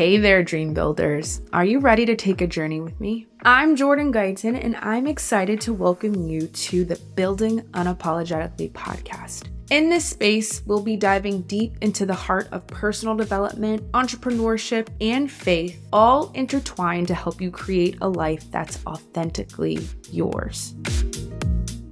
Hey there, dream builders. Are you ready to take a journey with me? I'm Jourdan Guyton, and I'm excited to welcome you to the Building Unapologetically podcast. In this space, we'll be diving deep into the heart of personal development, entrepreneurship, and faith, all intertwined to help you create a life that's authentically yours.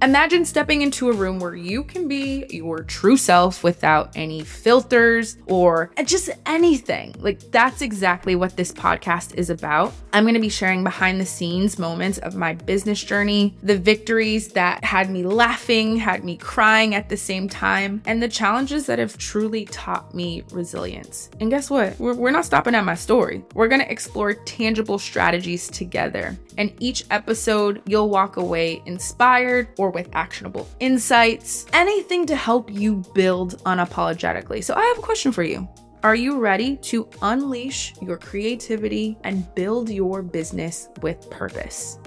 Imagine stepping into a room where you can be your true self without any filters or just anything. Like, that's exactly what this podcast is about. I'm going to be sharing behind the scenes moments of my business journey, the victories that had me laughing, had me crying at the same time, and the challenges that have truly taught me resilience. And guess what? We're, we're not stopping at my story. We're going to explore tangible strategies together. And each episode, you'll walk away inspired or or with actionable insights, anything to help you build unapologetically. So, I have a question for you. Are you ready to unleash your creativity and build your business with purpose?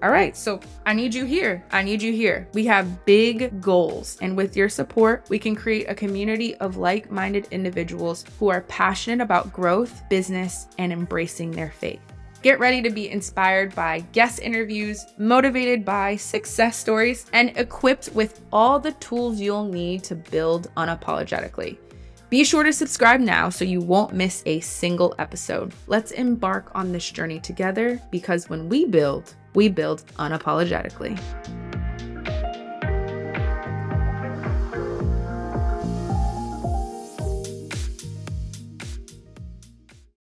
All right, so I need you here. I need you here. We have big goals, and with your support, we can create a community of like minded individuals who are passionate about growth, business, and embracing their faith. Get ready to be inspired by guest interviews, motivated by success stories, and equipped with all the tools you'll need to build unapologetically. Be sure to subscribe now so you won't miss a single episode. Let's embark on this journey together because when we build, we build unapologetically.